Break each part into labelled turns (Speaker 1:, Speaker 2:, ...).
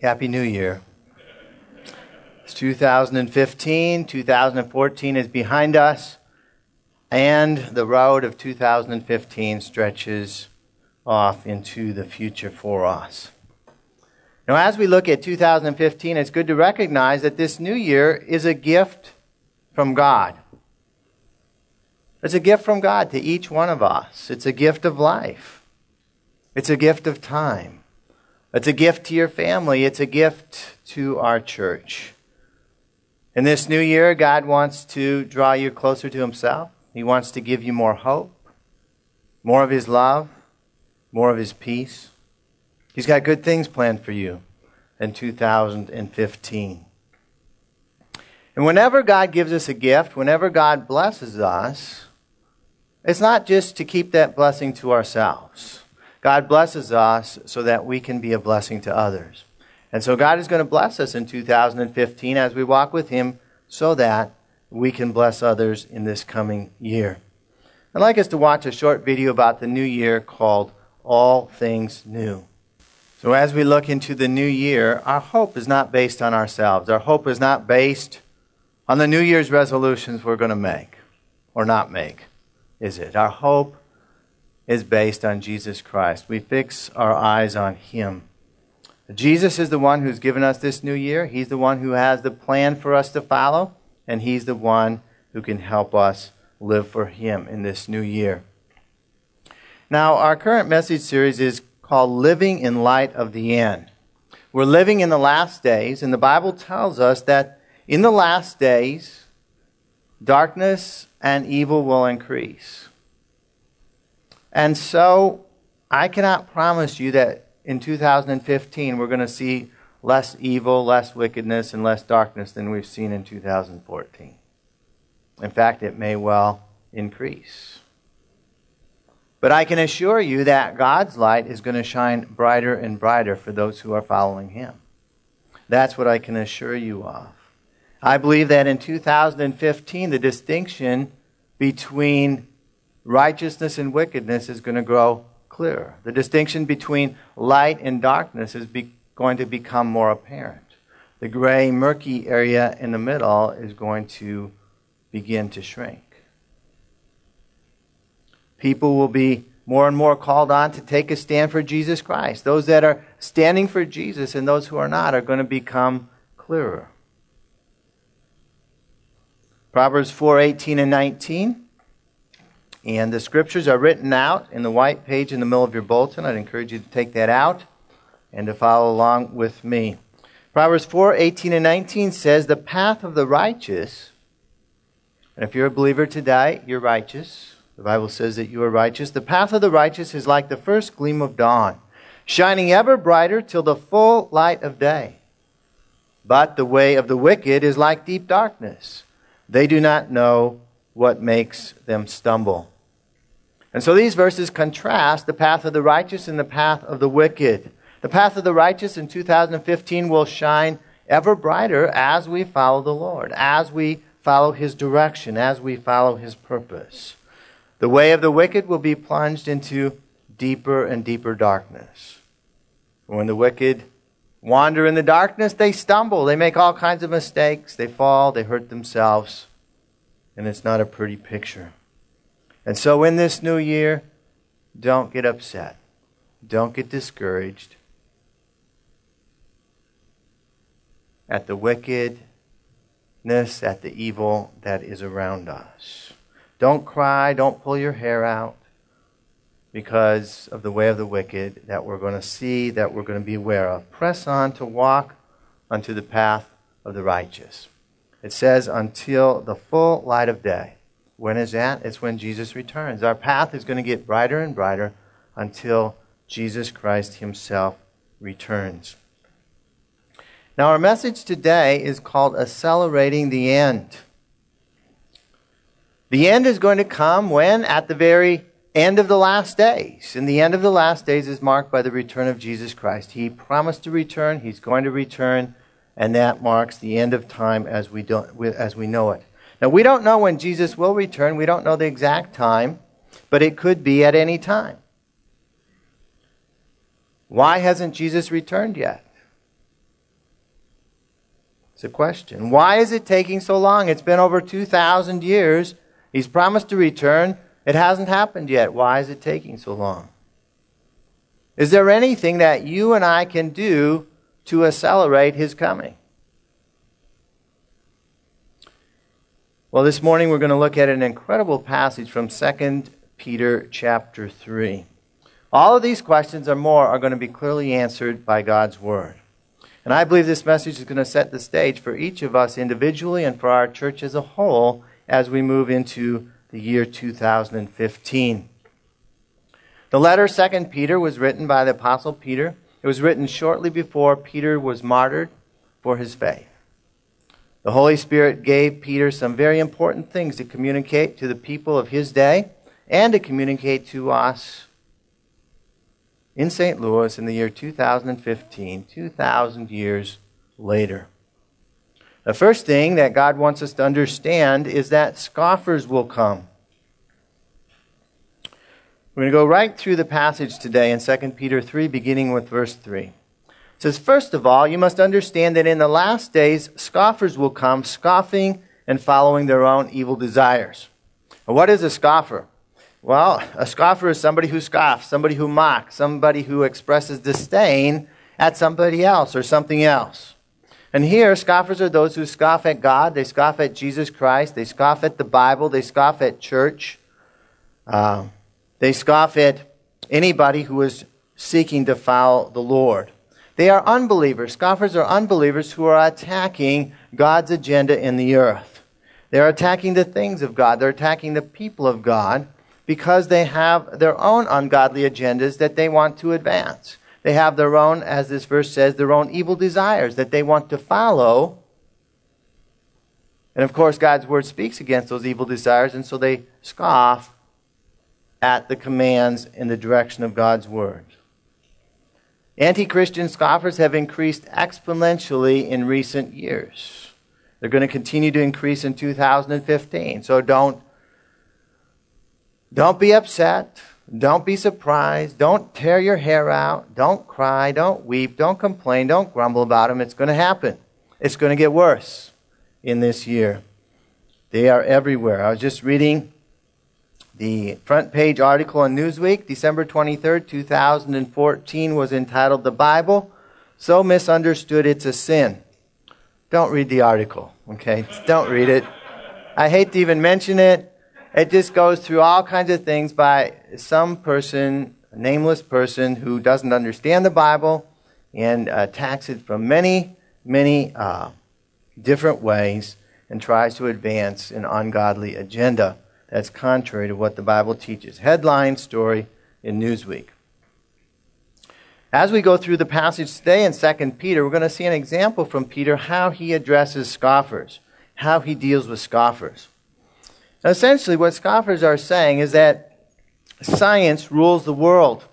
Speaker 1: Happy New Year. It's 2015, 2014 is behind us, and the road of 2015 stretches off into the future for us. Now, as we look at 2015, it's good to recognize that this new year is a gift from God. It's a gift from God to each one of us. It's a gift of life. It's a gift of time. It's a gift to your family. It's a gift to our church. In this new year, God wants to draw you closer to Himself. He wants to give you more hope, more of His love, more of His peace. He's got good things planned for you in 2015. And whenever God gives us a gift, whenever God blesses us, it's not just to keep that blessing to ourselves. God blesses us so that we can be a blessing to others. And so God is going to bless us in 2015 as we walk with Him so that we can bless others in this coming year. I'd like us to watch a short video about the new year called All Things New. So, as we look into the new year, our hope is not based on ourselves. Our hope is not based on the New Year's resolutions we're going to make or not make, is it? Our hope is based on Jesus Christ. We fix our eyes on Him. Jesus is the one who's given us this new year. He's the one who has the plan for us to follow, and He's the one who can help us live for Him in this new year. Now, our current message series is called Living in Light of the End. We're living in the last days, and the Bible tells us that in the last days, darkness and evil will increase. And so I cannot promise you that in 2015 we're going to see less evil, less wickedness, and less darkness than we've seen in 2014. In fact, it may well increase. But I can assure you that God's light is going to shine brighter and brighter for those who are following Him. That's what I can assure you of. I believe that in 2015, the distinction between righteousness and wickedness is going to grow clearer. The distinction between light and darkness is be- going to become more apparent. The gray, murky area in the middle is going to begin to shrink. People will be more and more called on to take a stand for Jesus Christ. Those that are standing for Jesus and those who are not are going to become clearer. Proverbs 4:18 and 19. And the scriptures are written out in the white page in the middle of your bulletin. I'd encourage you to take that out and to follow along with me. Proverbs 4 18 and 19 says, The path of the righteous, and if you're a believer today, you're righteous. The Bible says that you are righteous. The path of the righteous is like the first gleam of dawn, shining ever brighter till the full light of day. But the way of the wicked is like deep darkness. They do not know what makes them stumble. And so these verses contrast the path of the righteous and the path of the wicked. The path of the righteous in 2015 will shine ever brighter as we follow the Lord, as we follow His direction, as we follow His purpose. The way of the wicked will be plunged into deeper and deeper darkness. When the wicked wander in the darkness, they stumble. They make all kinds of mistakes. They fall. They hurt themselves. And it's not a pretty picture. And so, in this new year, don't get upset. Don't get discouraged at the wickedness, at the evil that is around us. Don't cry. Don't pull your hair out because of the way of the wicked that we're going to see, that we're going to be aware of. Press on to walk unto the path of the righteous. It says, until the full light of day. When is that? It's when Jesus returns. Our path is going to get brighter and brighter until Jesus Christ Himself returns. Now, our message today is called Accelerating the End. The end is going to come when? At the very end of the last days. And the end of the last days is marked by the return of Jesus Christ. He promised to return, He's going to return, and that marks the end of time as we, do, as we know it. Now, we don't know when Jesus will return. We don't know the exact time, but it could be at any time. Why hasn't Jesus returned yet? It's a question. Why is it taking so long? It's been over 2,000 years. He's promised to return. It hasn't happened yet. Why is it taking so long? Is there anything that you and I can do to accelerate his coming? Well, this morning we're going to look at an incredible passage from 2 Peter chapter 3. All of these questions and more are going to be clearly answered by God's word. And I believe this message is going to set the stage for each of us individually and for our church as a whole as we move into the year 2015. The letter 2 Peter was written by the apostle Peter. It was written shortly before Peter was martyred for his faith. The Holy Spirit gave Peter some very important things to communicate to the people of his day and to communicate to us in St. Louis in the year 2015, 2,000 years later. The first thing that God wants us to understand is that scoffers will come. We're going to go right through the passage today in 2 Peter 3, beginning with verse 3. It says, First of all, you must understand that in the last days, scoffers will come, scoffing and following their own evil desires. what is a scoffer? Well, a scoffer is somebody who scoffs, somebody who mocks, somebody who expresses disdain at somebody else or something else. And here, scoffers are those who scoff at God, they scoff at Jesus Christ, they scoff at the Bible, they scoff at church, uh, they scoff at anybody who is seeking to follow the Lord. They are unbelievers. Scoffers are unbelievers who are attacking God's agenda in the earth. They're attacking the things of God, they're attacking the people of God because they have their own ungodly agendas that they want to advance. They have their own, as this verse says, their own evil desires that they want to follow. And of course, God's word speaks against those evil desires, and so they scoff at the commands in the direction of God's word. Anti Christian scoffers have increased exponentially in recent years. They're going to continue to increase in 2015. So don't don't be upset. Don't be surprised. Don't tear your hair out. Don't cry. Don't weep. Don't complain. Don't grumble about them. It's going to happen. It's going to get worse in this year. They are everywhere. I was just reading the front page article in Newsweek, December 23rd, 2014, was entitled The Bible So Misunderstood It's a Sin. Don't read the article, okay? Don't read it. I hate to even mention it it just goes through all kinds of things by some person, a nameless person, who doesn't understand the Bible and attacks it from many, many uh, different ways and tries to advance an ungodly agenda that's contrary to what the Bible teaches. Headline story in Newsweek. As we go through the passage today in 2 Peter, we're going to see an example from Peter how he addresses scoffers, how he deals with scoffers. Essentially, what scoffers are saying is that science rules the world.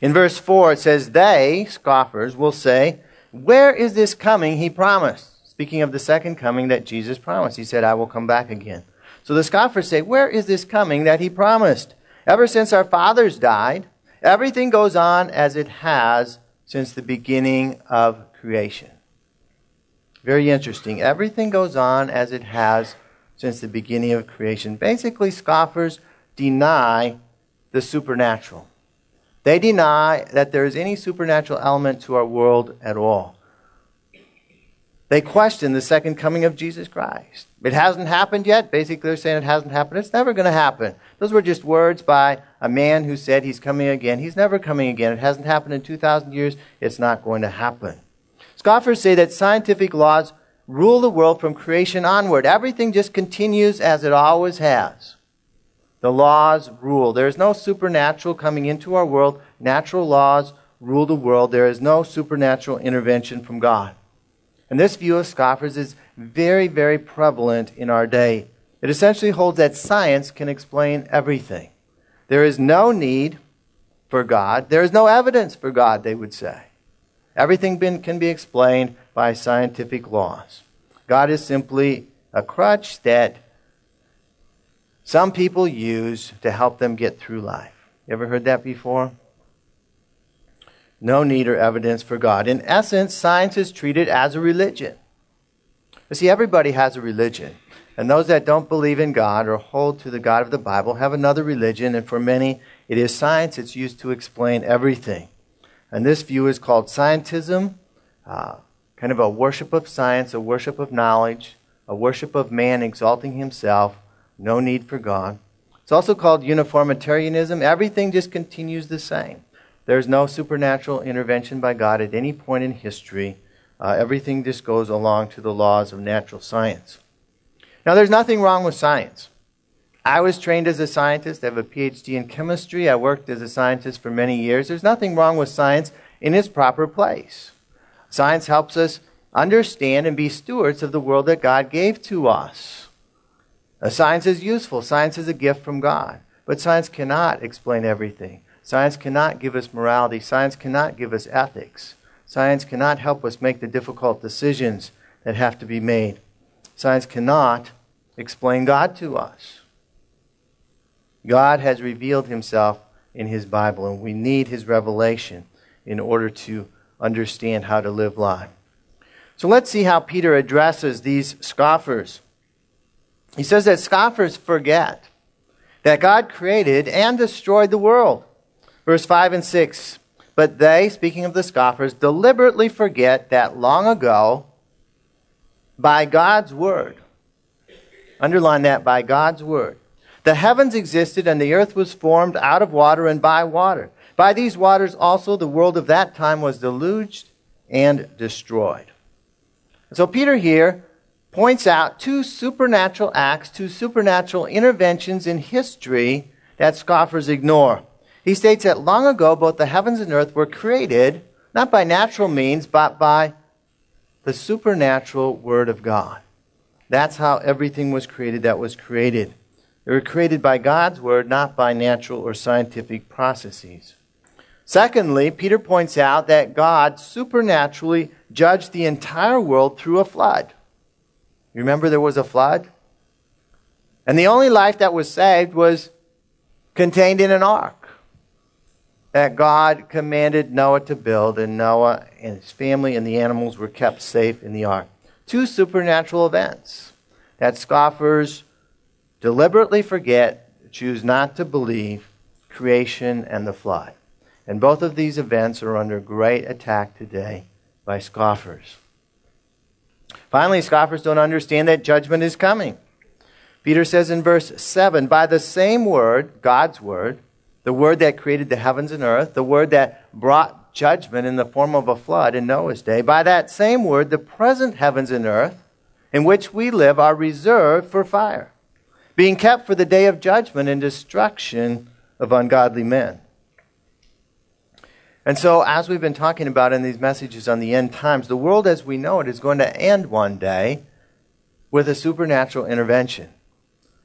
Speaker 1: In verse 4, it says, They, scoffers, will say, Where is this coming he promised? Speaking of the second coming that Jesus promised. He said, I will come back again. So the scoffers say, Where is this coming that he promised? Ever since our fathers died, everything goes on as it has since the beginning of creation. Very interesting. Everything goes on as it has since the beginning of creation. Basically, scoffers deny the supernatural. They deny that there is any supernatural element to our world at all. They question the second coming of Jesus Christ. It hasn't happened yet. Basically, they're saying it hasn't happened. It's never going to happen. Those were just words by a man who said he's coming again. He's never coming again. It hasn't happened in 2,000 years. It's not going to happen. Scoffers say that scientific laws rule the world from creation onward. Everything just continues as it always has. The laws rule. There is no supernatural coming into our world. Natural laws rule the world. There is no supernatural intervention from God. And this view of scoffers is very, very prevalent in our day. It essentially holds that science can explain everything. There is no need for God. There is no evidence for God, they would say. Everything can be explained by scientific laws. God is simply a crutch that some people use to help them get through life. You ever heard that before? No need or evidence for God. In essence, science is treated as a religion. You see, everybody has a religion. And those that don't believe in God or hold to the God of the Bible have another religion, and for many, it is science. It's used to explain everything. And this view is called scientism, uh, kind of a worship of science, a worship of knowledge, a worship of man exalting himself, no need for God. It's also called uniformitarianism. Everything just continues the same. There's no supernatural intervention by God at any point in history. Uh, everything just goes along to the laws of natural science. Now, there's nothing wrong with science. I was trained as a scientist. I have a PhD in chemistry. I worked as a scientist for many years. There's nothing wrong with science in its proper place. Science helps us understand and be stewards of the world that God gave to us. Now, science is useful. Science is a gift from God. But science cannot explain everything. Science cannot give us morality. Science cannot give us ethics. Science cannot help us make the difficult decisions that have to be made. Science cannot explain God to us. God has revealed himself in his Bible, and we need his revelation in order to understand how to live life. So let's see how Peter addresses these scoffers. He says that scoffers forget that God created and destroyed the world. Verse 5 and 6. But they, speaking of the scoffers, deliberately forget that long ago, by God's word, underline that, by God's word, the heavens existed and the earth was formed out of water and by water. By these waters also the world of that time was deluged and destroyed. So Peter here points out two supernatural acts, two supernatural interventions in history that scoffers ignore. He states that long ago both the heavens and earth were created, not by natural means, but by the supernatural Word of God. That's how everything was created that was created. They were created by God's Word, not by natural or scientific processes. Secondly, Peter points out that God supernaturally judged the entire world through a flood. Remember there was a flood? And the only life that was saved was contained in an ark that God commanded Noah to build, and Noah and his family and the animals were kept safe in the ark. Two supernatural events that scoffers deliberately forget, choose not to believe creation and the flood. And both of these events are under great attack today by scoffers. Finally, scoffers don't understand that judgment is coming. Peter says in verse 7 By the same word, God's word, the word that created the heavens and earth, the word that brought judgment in the form of a flood in Noah's day. By that same word, the present heavens and earth in which we live are reserved for fire, being kept for the day of judgment and destruction of ungodly men. And so, as we've been talking about in these messages on the end times, the world as we know it is going to end one day with a supernatural intervention.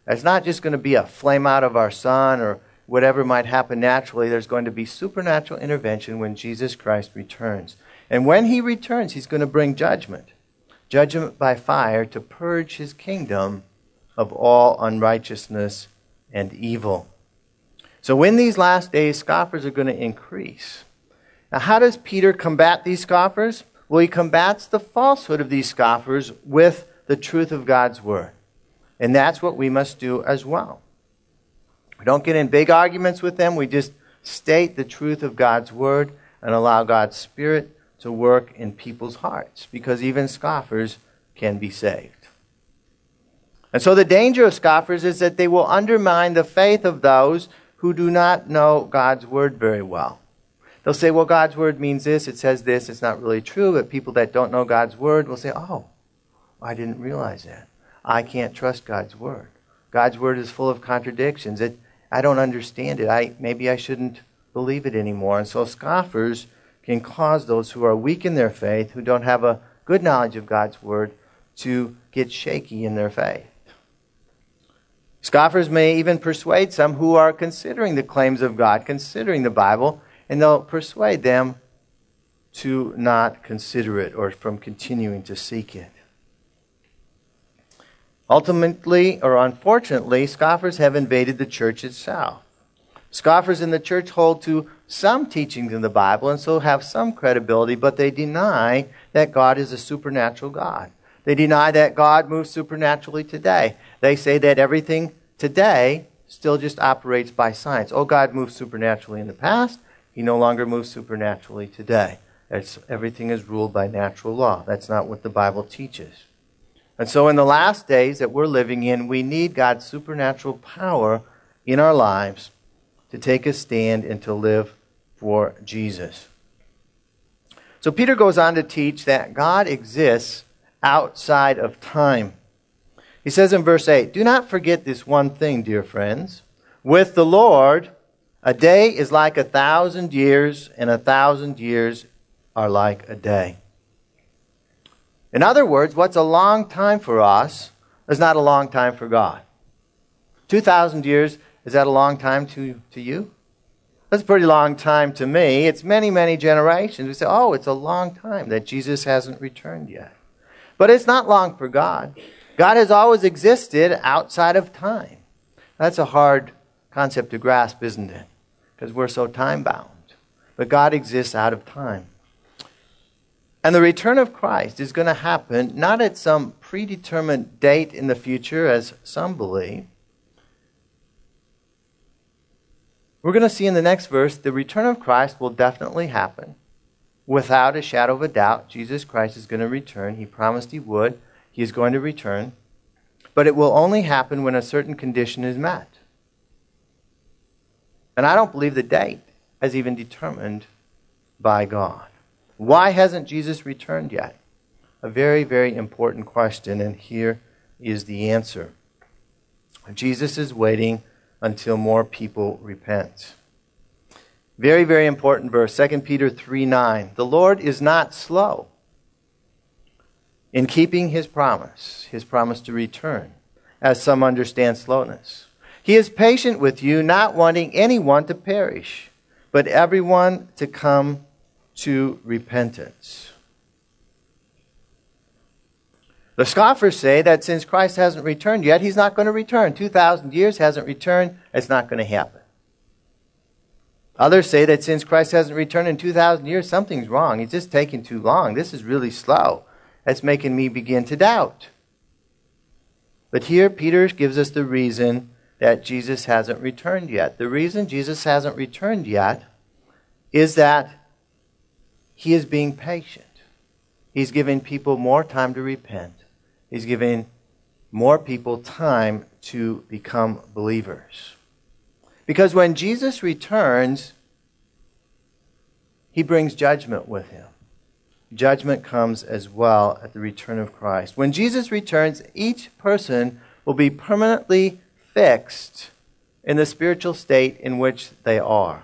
Speaker 1: It's not just going to be a flame out of our sun or whatever might happen naturally, there's going to be supernatural intervention when Jesus Christ returns. And when he returns, he's going to bring judgment judgment by fire to purge his kingdom of all unrighteousness and evil. So, in these last days, scoffers are going to increase. Now, how does Peter combat these scoffers? Well, he combats the falsehood of these scoffers with the truth of God's word. And that's what we must do as well. We don't get in big arguments with them. We just state the truth of God's word and allow God's Spirit to work in people's hearts because even scoffers can be saved. And so the danger of scoffers is that they will undermine the faith of those who do not know God's word very well. They'll say, well, God's word means this, it says this, it's not really true. But people that don't know God's word will say, oh, I didn't realize that. I can't trust God's word. God's word is full of contradictions. It, I don't understand it. I, maybe I shouldn't believe it anymore. And so scoffers can cause those who are weak in their faith, who don't have a good knowledge of God's word, to get shaky in their faith. Scoffers may even persuade some who are considering the claims of God, considering the Bible, and they'll persuade them to not consider it or from continuing to seek it. Ultimately, or unfortunately, scoffers have invaded the church itself. Scoffers in the church hold to some teachings in the Bible and so have some credibility, but they deny that God is a supernatural God. They deny that God moves supernaturally today. They say that everything today still just operates by science. Oh, God moved supernaturally in the past. He no longer moves supernaturally today. It's, everything is ruled by natural law. That's not what the Bible teaches. And so, in the last days that we're living in, we need God's supernatural power in our lives to take a stand and to live for Jesus. So, Peter goes on to teach that God exists outside of time. He says in verse 8, Do not forget this one thing, dear friends. With the Lord, a day is like a thousand years, and a thousand years are like a day. In other words, what's a long time for us is not a long time for God. 2,000 years, is that a long time to, to you? That's a pretty long time to me. It's many, many generations. We say, oh, it's a long time that Jesus hasn't returned yet. But it's not long for God. God has always existed outside of time. That's a hard concept to grasp, isn't it? Because we're so time bound. But God exists out of time. And the return of Christ is going to happen not at some predetermined date in the future, as some believe. We're going to see in the next verse the return of Christ will definitely happen. Without a shadow of a doubt, Jesus Christ is going to return. He promised he would. He is going to return. But it will only happen when a certain condition is met. And I don't believe the date is even determined by God. Why hasn't Jesus returned yet? A very, very important question, and here is the answer. Jesus is waiting until more people repent. Very, very important verse, 2 Peter 3 9. The Lord is not slow in keeping his promise, his promise to return, as some understand slowness. He is patient with you, not wanting anyone to perish, but everyone to come to repentance. The scoffers say that since Christ hasn't returned yet, he's not going to return. 2,000 years hasn't returned, it's not going to happen. Others say that since Christ hasn't returned in 2,000 years, something's wrong. He's just taking too long. This is really slow. That's making me begin to doubt. But here, Peter gives us the reason that Jesus hasn't returned yet. The reason Jesus hasn't returned yet is that he is being patient. He's giving people more time to repent. He's giving more people time to become believers. Because when Jesus returns, he brings judgment with him. Judgment comes as well at the return of Christ. When Jesus returns, each person will be permanently fixed in the spiritual state in which they are.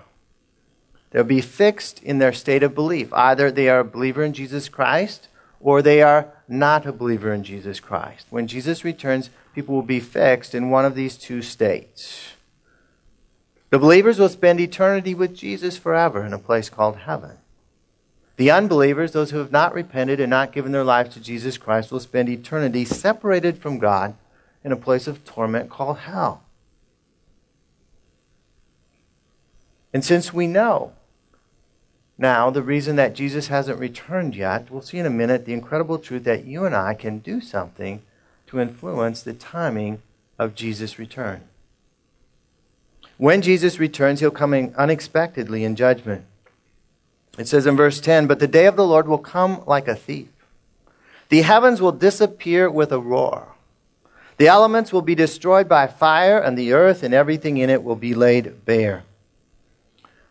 Speaker 1: They'll be fixed in their state of belief. Either they are a believer in Jesus Christ or they are not a believer in Jesus Christ. When Jesus returns, people will be fixed in one of these two states. The believers will spend eternity with Jesus forever in a place called heaven. The unbelievers, those who have not repented and not given their lives to Jesus Christ, will spend eternity separated from God in a place of torment called hell. And since we know now, the reason that Jesus hasn't returned yet, we'll see in a minute the incredible truth that you and I can do something to influence the timing of Jesus' return. When Jesus returns, he'll come unexpectedly in judgment. It says in verse 10 But the day of the Lord will come like a thief. The heavens will disappear with a roar. The elements will be destroyed by fire, and the earth and everything in it will be laid bare.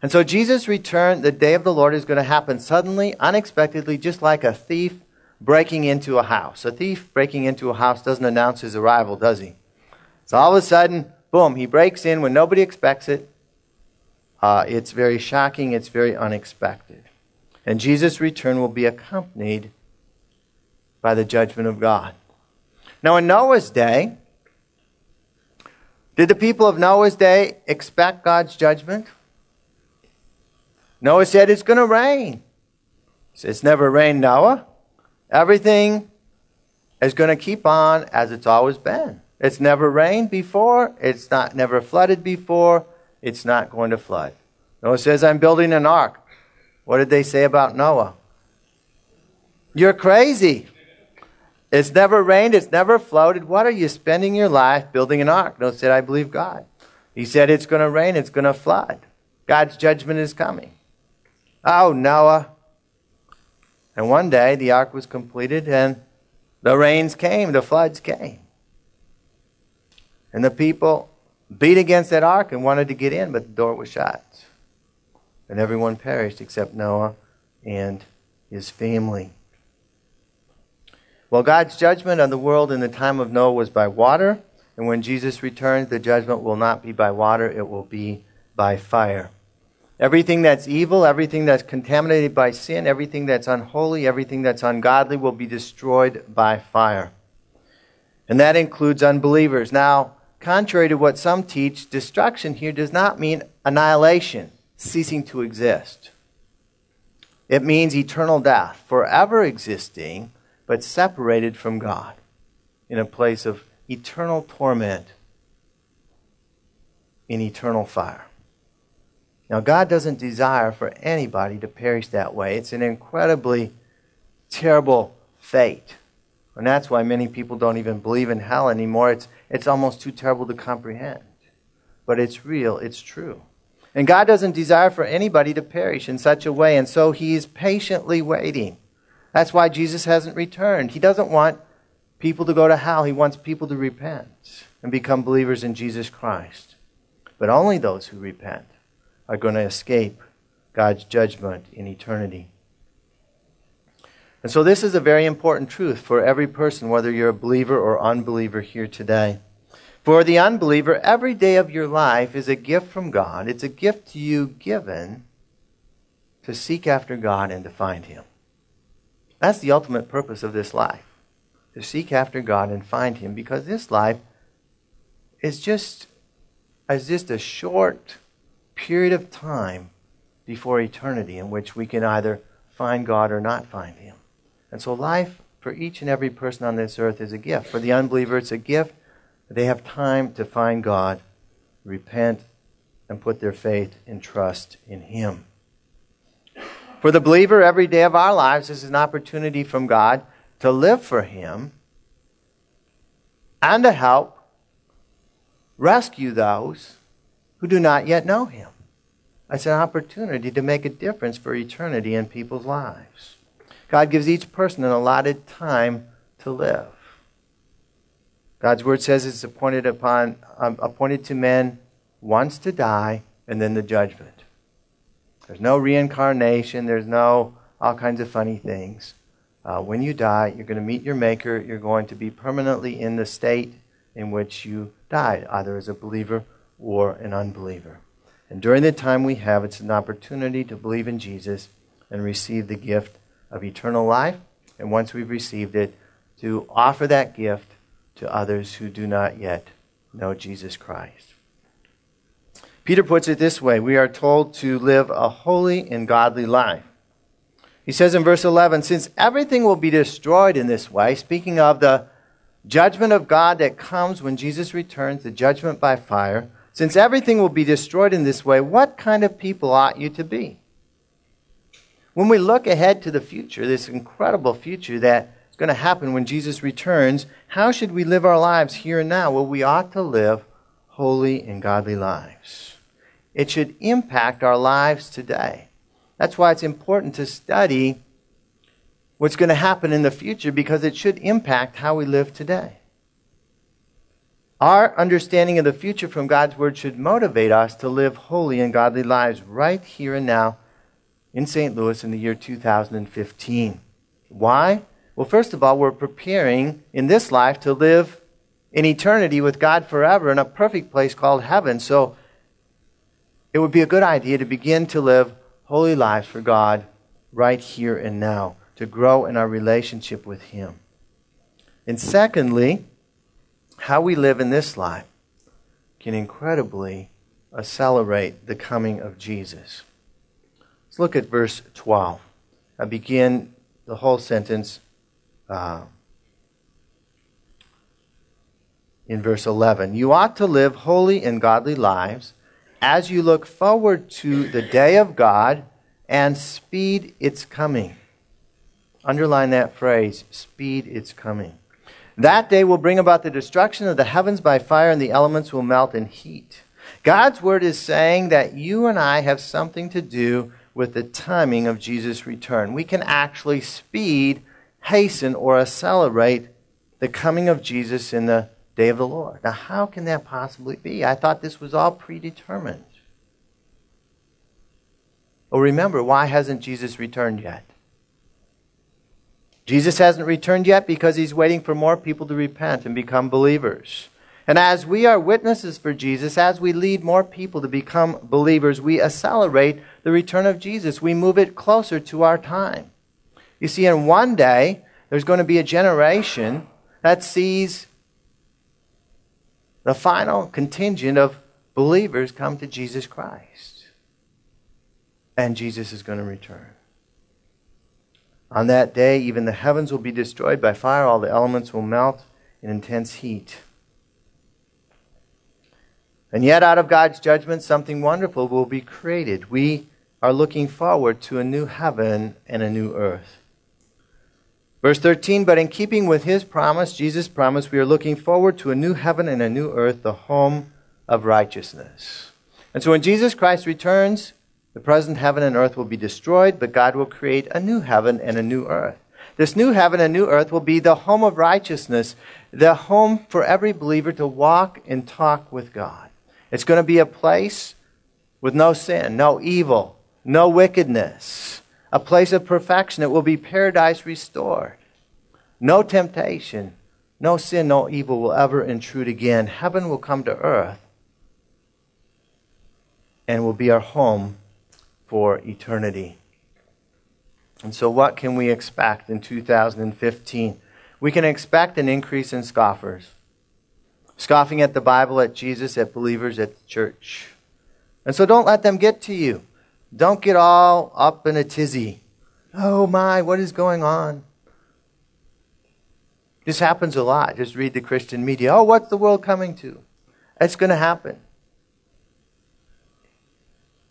Speaker 1: And so Jesus' return, the day of the Lord, is going to happen suddenly, unexpectedly, just like a thief breaking into a house. A thief breaking into a house doesn't announce his arrival, does he? So all of a sudden, boom, he breaks in when nobody expects it. Uh, it's very shocking, it's very unexpected. And Jesus' return will be accompanied by the judgment of God. Now, in Noah's day, did the people of Noah's day expect God's judgment? Noah said it's going to rain. It's never rained, Noah. Everything is going to keep on as it's always been. It's never rained before. It's not never flooded before. it's not going to flood. Noah says, I'm building an ark. What did they say about Noah? You're crazy. It's never rained, it's never flooded. What are you spending your life building an ark? Noah said, I believe God. He said, It's going to rain, it's going to flood. God's judgment is coming. Oh, Noah. And one day the ark was completed and the rains came, the floods came. And the people beat against that ark and wanted to get in, but the door was shut. And everyone perished except Noah and his family. Well, God's judgment on the world in the time of Noah was by water, and when Jesus returns, the judgment will not be by water, it will be by fire. Everything that's evil, everything that's contaminated by sin, everything that's unholy, everything that's ungodly will be destroyed by fire. And that includes unbelievers. Now, contrary to what some teach, destruction here does not mean annihilation, ceasing to exist. It means eternal death, forever existing, but separated from God in a place of eternal torment in eternal fire. Now, God doesn't desire for anybody to perish that way. It's an incredibly terrible fate. And that's why many people don't even believe in hell anymore. It's, it's almost too terrible to comprehend. But it's real, it's true. And God doesn't desire for anybody to perish in such a way, and so He is patiently waiting. That's why Jesus hasn't returned. He doesn't want people to go to hell, He wants people to repent and become believers in Jesus Christ. But only those who repent are going to escape God's judgment in eternity. And so, this is a very important truth for every person, whether you're a believer or unbeliever here today. For the unbeliever, every day of your life is a gift from God. It's a gift to you given to seek after God and to find Him. That's the ultimate purpose of this life to seek after God and find Him because this life is just, is just a short period of time before eternity in which we can either find God or not find Him. And so life for each and every person on this earth is a gift. For the unbeliever, it's a gift they have time to find God, repent, and put their faith and trust in Him. For the believer, every day of our lives is an opportunity from God to live for Him and to help rescue those who do not yet know Him. It's an opportunity to make a difference for eternity in people's lives. God gives each person an allotted time to live. God's word says it's appointed upon um, appointed to men once to die and then the judgment. There's no reincarnation. There's no all kinds of funny things. Uh, when you die, you're going to meet your Maker. You're going to be permanently in the state in which you died, either as a believer or an unbeliever. And during the time we have, it's an opportunity to believe in Jesus and receive the gift of eternal life. And once we've received it, to offer that gift to others who do not yet know Jesus Christ. Peter puts it this way We are told to live a holy and godly life. He says in verse 11, Since everything will be destroyed in this way, speaking of the judgment of God that comes when Jesus returns, the judgment by fire, since everything will be destroyed in this way, what kind of people ought you to be? When we look ahead to the future, this incredible future that is going to happen when Jesus returns, how should we live our lives here and now? Well, we ought to live holy and godly lives. It should impact our lives today. That's why it's important to study what's going to happen in the future because it should impact how we live today. Our understanding of the future from God's Word should motivate us to live holy and godly lives right here and now in St. Louis in the year 2015. Why? Well, first of all, we're preparing in this life to live in eternity with God forever in a perfect place called heaven. So it would be a good idea to begin to live holy lives for God right here and now, to grow in our relationship with Him. And secondly, how we live in this life can incredibly accelerate the coming of Jesus. Let's look at verse 12. I begin the whole sentence uh, in verse 11. You ought to live holy and godly lives as you look forward to the day of God and speed its coming. Underline that phrase speed its coming. That day will bring about the destruction of the heavens by fire, and the elements will melt in heat. God's word is saying that you and I have something to do with the timing of Jesus' return. We can actually speed, hasten, or accelerate the coming of Jesus in the day of the Lord. Now, how can that possibly be? I thought this was all predetermined. Well, remember, why hasn't Jesus returned yet? Jesus hasn't returned yet because he's waiting for more people to repent and become believers. And as we are witnesses for Jesus, as we lead more people to become believers, we accelerate the return of Jesus. We move it closer to our time. You see, in one day, there's going to be a generation that sees the final contingent of believers come to Jesus Christ. And Jesus is going to return. On that day, even the heavens will be destroyed by fire, all the elements will melt in intense heat. And yet, out of God's judgment, something wonderful will be created. We are looking forward to a new heaven and a new earth. Verse 13, but in keeping with his promise, Jesus' promise, we are looking forward to a new heaven and a new earth, the home of righteousness. And so when Jesus Christ returns, the present heaven and earth will be destroyed, but God will create a new heaven and a new earth. This new heaven and new earth will be the home of righteousness, the home for every believer to walk and talk with God. It's going to be a place with no sin, no evil, no wickedness, a place of perfection. It will be paradise restored. No temptation, no sin, no evil will ever intrude again. Heaven will come to earth and will be our home for eternity. And so, what can we expect in 2015? We can expect an increase in scoffers, scoffing at the Bible, at Jesus, at believers, at the church. And so, don't let them get to you. Don't get all up in a tizzy. Oh my, what is going on? This happens a lot. Just read the Christian media. Oh, what's the world coming to? It's going to happen.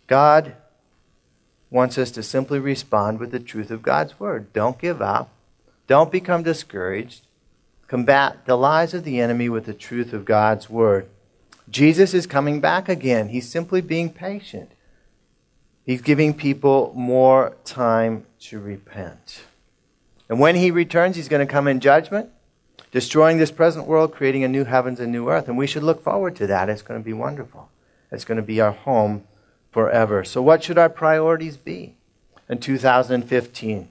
Speaker 1: God wants us to simply respond with the truth of God's word. Don't give up. Don't become discouraged. Combat the lies of the enemy with the truth of God's word. Jesus is coming back again. He's simply being patient. He's giving people more time to repent. And when he returns, he's going to come in judgment, destroying this present world, creating a new heavens and new earth. And we should look forward to that. It's going to be wonderful. It's going to be our home forever. So, what should our priorities be in 2015?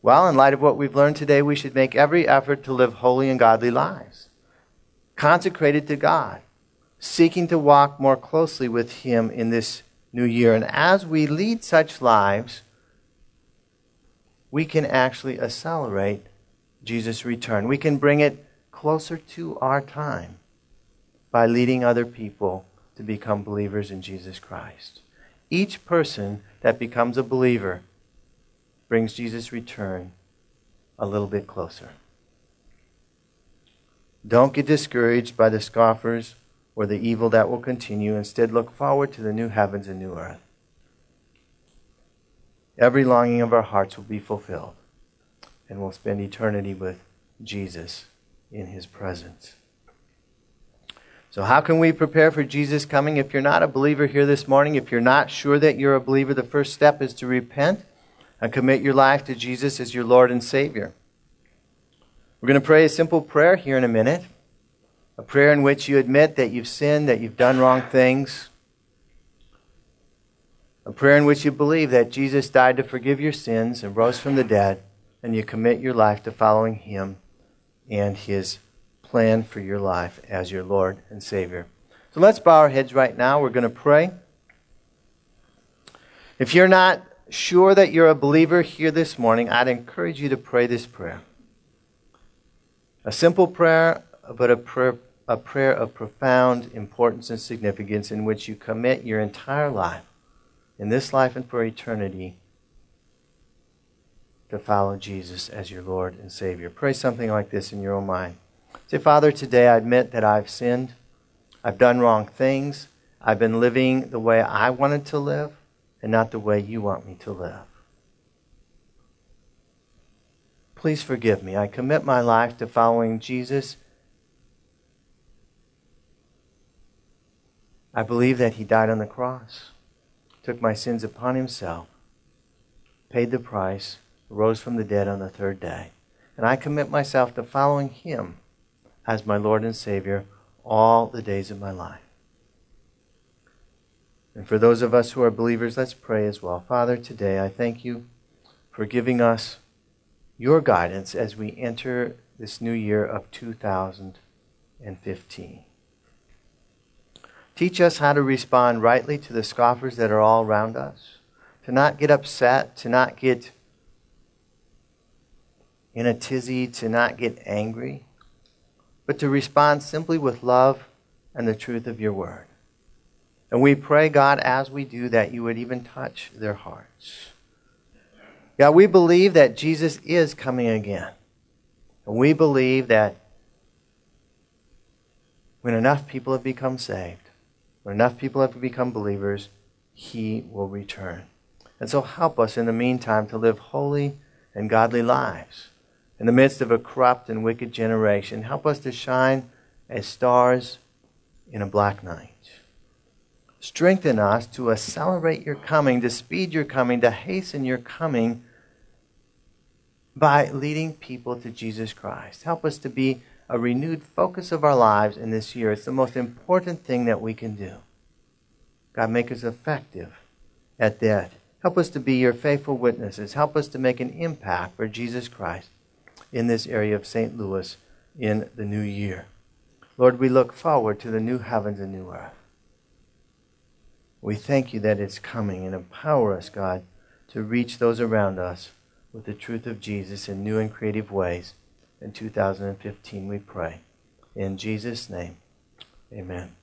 Speaker 1: Well, in light of what we've learned today, we should make every effort to live holy and godly lives, consecrated to God, seeking to walk more closely with Him in this new year. And as we lead such lives, we can actually accelerate Jesus' return. We can bring it closer to our time by leading other people to become believers in Jesus Christ. Each person that becomes a believer brings Jesus' return a little bit closer. Don't get discouraged by the scoffers or the evil that will continue. Instead, look forward to the new heavens and new earth. Every longing of our hearts will be fulfilled, and we'll spend eternity with Jesus in his presence. So, how can we prepare for Jesus coming? If you're not a believer here this morning, if you're not sure that you're a believer, the first step is to repent and commit your life to Jesus as your Lord and Savior. We're going to pray a simple prayer here in a minute a prayer in which you admit that you've sinned, that you've done wrong things. A prayer in which you believe that Jesus died to forgive your sins and rose from the dead, and you commit your life to following Him and His plan for your life as your Lord and Savior. So let's bow our heads right now. We're going to pray. If you're not sure that you're a believer here this morning, I'd encourage you to pray this prayer. A simple prayer, but a prayer, a prayer of profound importance and significance in which you commit your entire life, in this life and for eternity, to follow Jesus as your Lord and Savior. Pray something like this in your own mind. Say, Father, today I admit that I've sinned. I've done wrong things. I've been living the way I wanted to live and not the way you want me to live. Please forgive me. I commit my life to following Jesus. I believe that he died on the cross, took my sins upon himself, paid the price, rose from the dead on the third day. And I commit myself to following him as my Lord and Savior all the days of my life. And for those of us who are believers, let's pray as well. Father, today I thank you for giving us your guidance as we enter this new year of 2015. Teach us how to respond rightly to the scoffers that are all around us, to not get upset, to not get in a tizzy, to not get angry, but to respond simply with love and the truth of your word. And we pray, God, as we do that, you would even touch their hearts. God, we believe that Jesus is coming again. And we believe that when enough people have become saved, when enough people have become believers, he will return. And so help us in the meantime to live holy and godly lives. In the midst of a corrupt and wicked generation, help us to shine as stars in a black night. Strengthen us to accelerate your coming, to speed your coming, to hasten your coming by leading people to Jesus Christ. Help us to be a renewed focus of our lives in this year. It's the most important thing that we can do. God, make us effective at that. Help us to be your faithful witnesses. Help us to make an impact for Jesus Christ in this area of St. Louis in the new year. Lord, we look forward to the new heavens and new earth. We thank you that it's coming and empower us, God, to reach those around us with the truth of Jesus in new and creative ways. In 2015, we pray. In Jesus' name, amen.